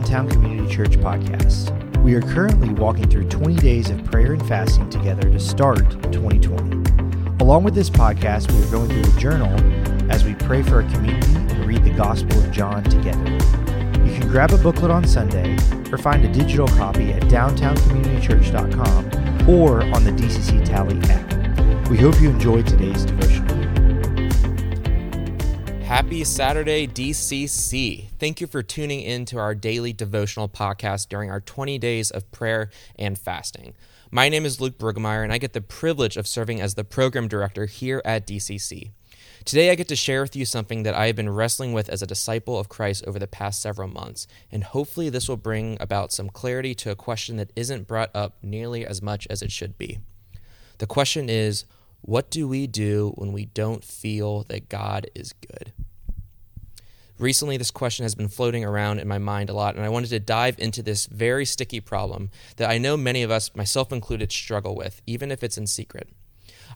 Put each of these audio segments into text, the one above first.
Downtown Community Church podcast. We are currently walking through 20 days of prayer and fasting together to start 2020. Along with this podcast, we are going through a journal as we pray for our community and read the Gospel of John together. You can grab a booklet on Sunday or find a digital copy at downtowncommunitychurch.com or on the DCC Tally app. We hope you enjoyed today's devotional. Happy Saturday, DCC. Thank you for tuning in to our daily devotional podcast during our 20 days of prayer and fasting. My name is Luke Burgemeyer, and I get the privilege of serving as the program director here at DCC. Today, I get to share with you something that I have been wrestling with as a disciple of Christ over the past several months, and hopefully, this will bring about some clarity to a question that isn't brought up nearly as much as it should be. The question is, what do we do when we don't feel that God is good? Recently, this question has been floating around in my mind a lot, and I wanted to dive into this very sticky problem that I know many of us, myself included, struggle with, even if it's in secret.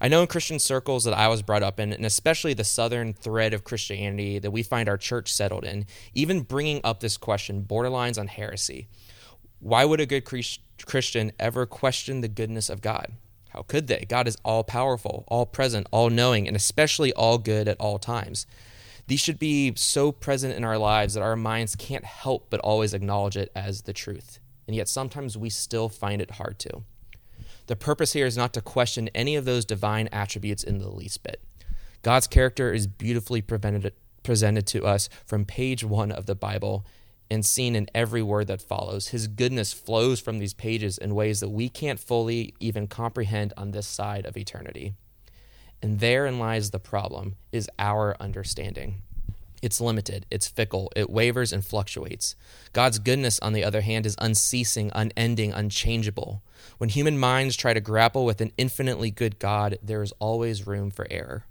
I know in Christian circles that I was brought up in, and especially the southern thread of Christianity that we find our church settled in, even bringing up this question borderlines on heresy. Why would a good Christian ever question the goodness of God? How could they? God is all powerful, all present, all knowing, and especially all good at all times. These should be so present in our lives that our minds can't help but always acknowledge it as the truth. And yet sometimes we still find it hard to. The purpose here is not to question any of those divine attributes in the least bit. God's character is beautifully presented to us from page one of the Bible and seen in every word that follows. His goodness flows from these pages in ways that we can't fully even comprehend on this side of eternity. And therein lies the problem is our understanding. It's limited, it's fickle, it wavers and fluctuates. God's goodness, on the other hand, is unceasing, unending, unchangeable. When human minds try to grapple with an infinitely good God, there is always room for error.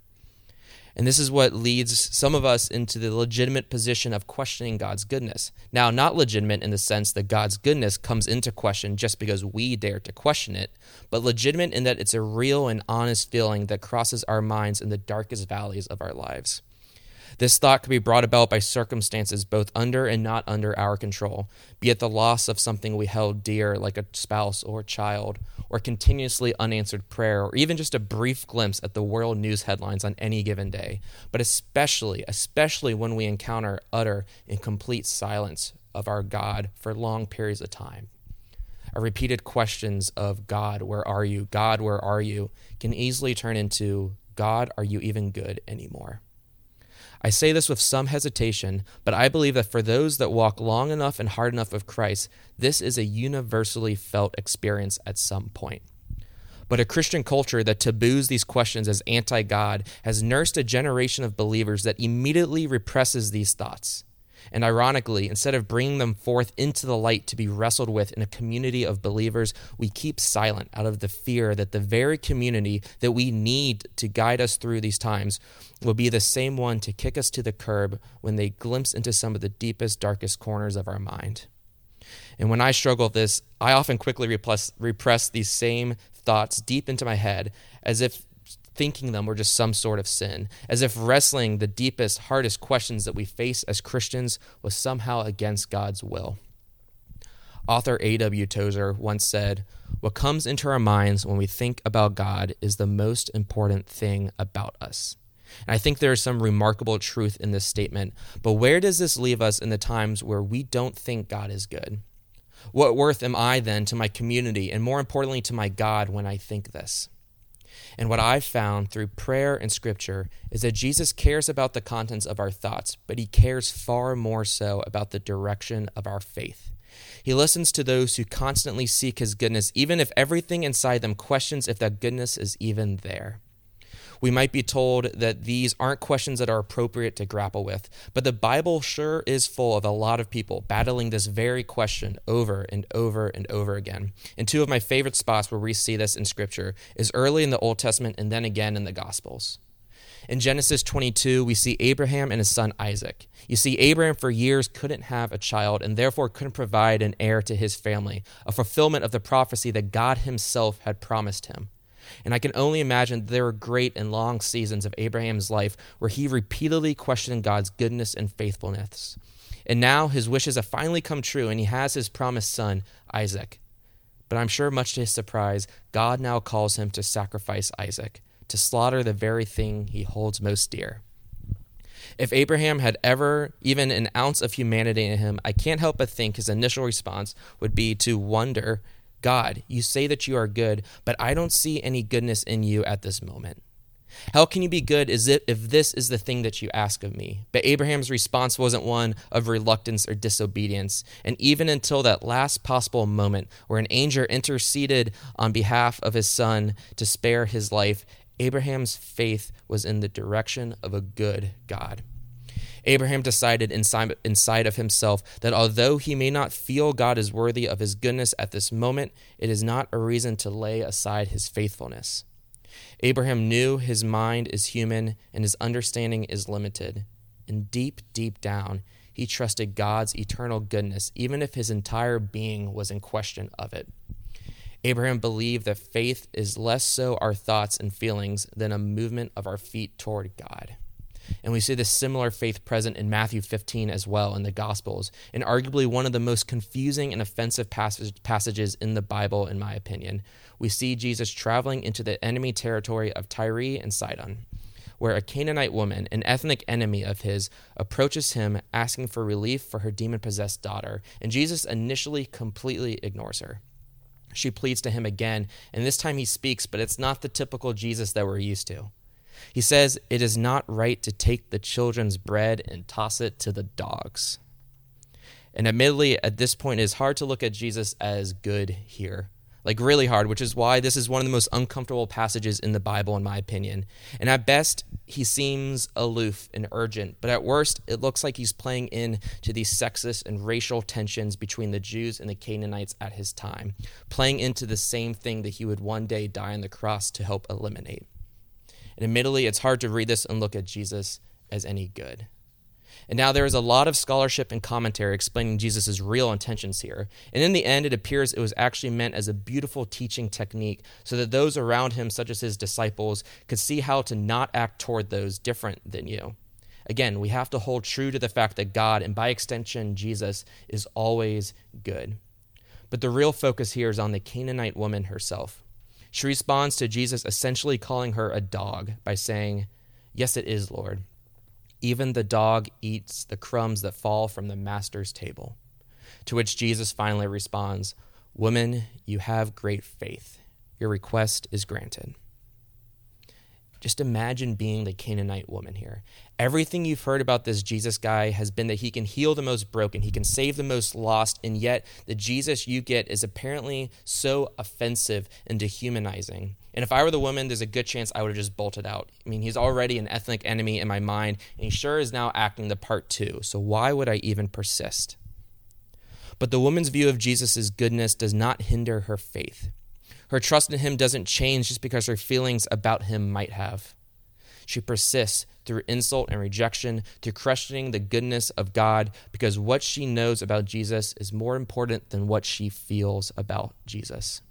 And this is what leads some of us into the legitimate position of questioning God's goodness. Now, not legitimate in the sense that God's goodness comes into question just because we dare to question it, but legitimate in that it's a real and honest feeling that crosses our minds in the darkest valleys of our lives. This thought could be brought about by circumstances both under and not under our control, be it the loss of something we held dear, like a spouse or child, or continuously unanswered prayer, or even just a brief glimpse at the world news headlines on any given day. But especially, especially when we encounter utter and complete silence of our God for long periods of time. Our repeated questions of God, where are you? God, where are you? can easily turn into God, are you even good anymore? I say this with some hesitation, but I believe that for those that walk long enough and hard enough with Christ, this is a universally felt experience at some point. But a Christian culture that taboos these questions as anti God has nursed a generation of believers that immediately represses these thoughts. And ironically, instead of bringing them forth into the light to be wrestled with in a community of believers, we keep silent out of the fear that the very community that we need to guide us through these times will be the same one to kick us to the curb when they glimpse into some of the deepest, darkest corners of our mind. And when I struggle with this, I often quickly repress, repress these same thoughts deep into my head as if thinking them were just some sort of sin, as if wrestling the deepest, hardest questions that we face as Christians was somehow against God's will. Author A.W. Tozer once said, What comes into our minds when we think about God is the most important thing about us. And I think there is some remarkable truth in this statement, but where does this leave us in the times where we don't think God is good? What worth am I then to my community and more importantly to my God when I think this? And what I've found through prayer and scripture is that Jesus cares about the contents of our thoughts, but he cares far more so about the direction of our faith. He listens to those who constantly seek his goodness, even if everything inside them questions if that goodness is even there. We might be told that these aren't questions that are appropriate to grapple with, but the Bible sure is full of a lot of people battling this very question over and over and over again. And two of my favorite spots where we see this in Scripture is early in the Old Testament and then again in the Gospels. In Genesis 22, we see Abraham and his son Isaac. You see, Abraham for years couldn't have a child and therefore couldn't provide an heir to his family, a fulfillment of the prophecy that God himself had promised him. And I can only imagine there were great and long seasons of Abraham's life where he repeatedly questioned God's goodness and faithfulness. And now his wishes have finally come true, and he has his promised son, Isaac. But I'm sure, much to his surprise, God now calls him to sacrifice Isaac, to slaughter the very thing he holds most dear. If Abraham had ever even an ounce of humanity in him, I can't help but think his initial response would be to wonder God, you say that you are good, but I don't see any goodness in you at this moment. How can you be good if this is the thing that you ask of me? But Abraham's response wasn't one of reluctance or disobedience. And even until that last possible moment where an angel interceded on behalf of his son to spare his life, Abraham's faith was in the direction of a good God. Abraham decided inside, of himself that although he may not feel God is worthy of his goodness at this moment, it is not a reason to lay aside his faithfulness. Abraham knew his mind is human and his understanding is limited. And deep, deep down, he trusted God's eternal goodness, even if his entire being was in question of it. Abraham believed that faith is less so our thoughts and feelings than a movement of our feet toward God. And we see this similar faith present in Matthew 15 as well in the Gospels, and arguably one of the most confusing and offensive passage, passages in the Bible, in my opinion. We see Jesus traveling into the enemy territory of Tyre and Sidon, where a Canaanite woman, an ethnic enemy of his, approaches him asking for relief for her demon possessed daughter, and Jesus initially completely ignores her. She pleads to him again, and this time he speaks, but it's not the typical Jesus that we're used to. He says, It is not right to take the children's bread and toss it to the dogs. And admittedly, at this point, it is hard to look at Jesus as good here like really hard, which is why this is one of the most uncomfortable passages in the Bible, in my opinion. And at best, he seems aloof and urgent, but at worst, it looks like he's playing in to these sexist and racial tensions between the Jews and the Canaanites at his time, playing into the same thing that he would one day die on the cross to help eliminate. And admittedly, it's hard to read this and look at Jesus as any good. And now there is a lot of scholarship and commentary explaining Jesus' real intentions here. And in the end, it appears it was actually meant as a beautiful teaching technique so that those around him, such as his disciples, could see how to not act toward those different than you. Again, we have to hold true to the fact that God, and by extension, Jesus, is always good. But the real focus here is on the Canaanite woman herself. She responds to Jesus essentially calling her a dog by saying, Yes, it is, Lord. Even the dog eats the crumbs that fall from the master's table. To which Jesus finally responds, Woman, you have great faith. Your request is granted. Just imagine being the Canaanite woman here. Everything you've heard about this Jesus guy has been that he can heal the most broken, he can save the most lost, and yet the Jesus you get is apparently so offensive and dehumanizing. And if I were the woman, there's a good chance I would have just bolted out. I mean, he's already an ethnic enemy in my mind, and he sure is now acting the part too. So why would I even persist? But the woman's view of Jesus' goodness does not hinder her faith. Her trust in him doesn't change just because her feelings about him might have. She persists through insult and rejection, through questioning the goodness of God, because what she knows about Jesus is more important than what she feels about Jesus.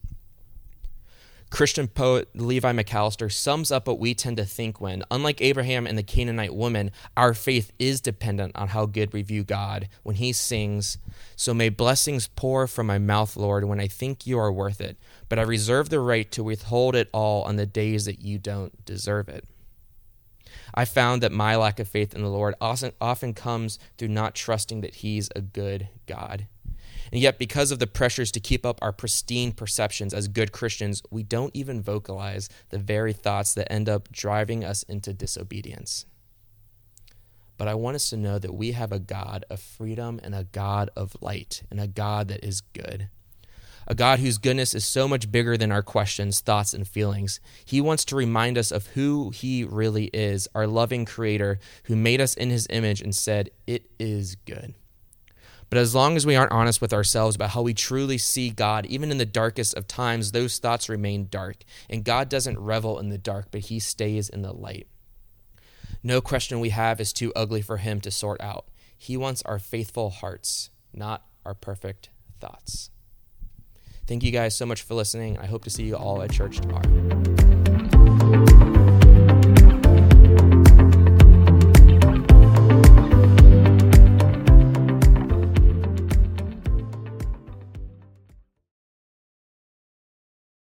Christian poet Levi Macallister sums up what we tend to think when, unlike Abraham and the Canaanite woman, our faith is dependent on how good we view God. When he sings, So may blessings pour from my mouth, Lord, when I think you are worth it, but I reserve the right to withhold it all on the days that you don't deserve it. I found that my lack of faith in the Lord often comes through not trusting that He's a good God. And yet, because of the pressures to keep up our pristine perceptions as good Christians, we don't even vocalize the very thoughts that end up driving us into disobedience. But I want us to know that we have a God of freedom and a God of light and a God that is good. A God whose goodness is so much bigger than our questions, thoughts, and feelings. He wants to remind us of who He really is, our loving Creator who made us in His image and said, It is good. But as long as we aren't honest with ourselves about how we truly see God, even in the darkest of times, those thoughts remain dark. And God doesn't revel in the dark, but He stays in the light. No question we have is too ugly for Him to sort out. He wants our faithful hearts, not our perfect thoughts. Thank you guys so much for listening. I hope to see you all at church tomorrow.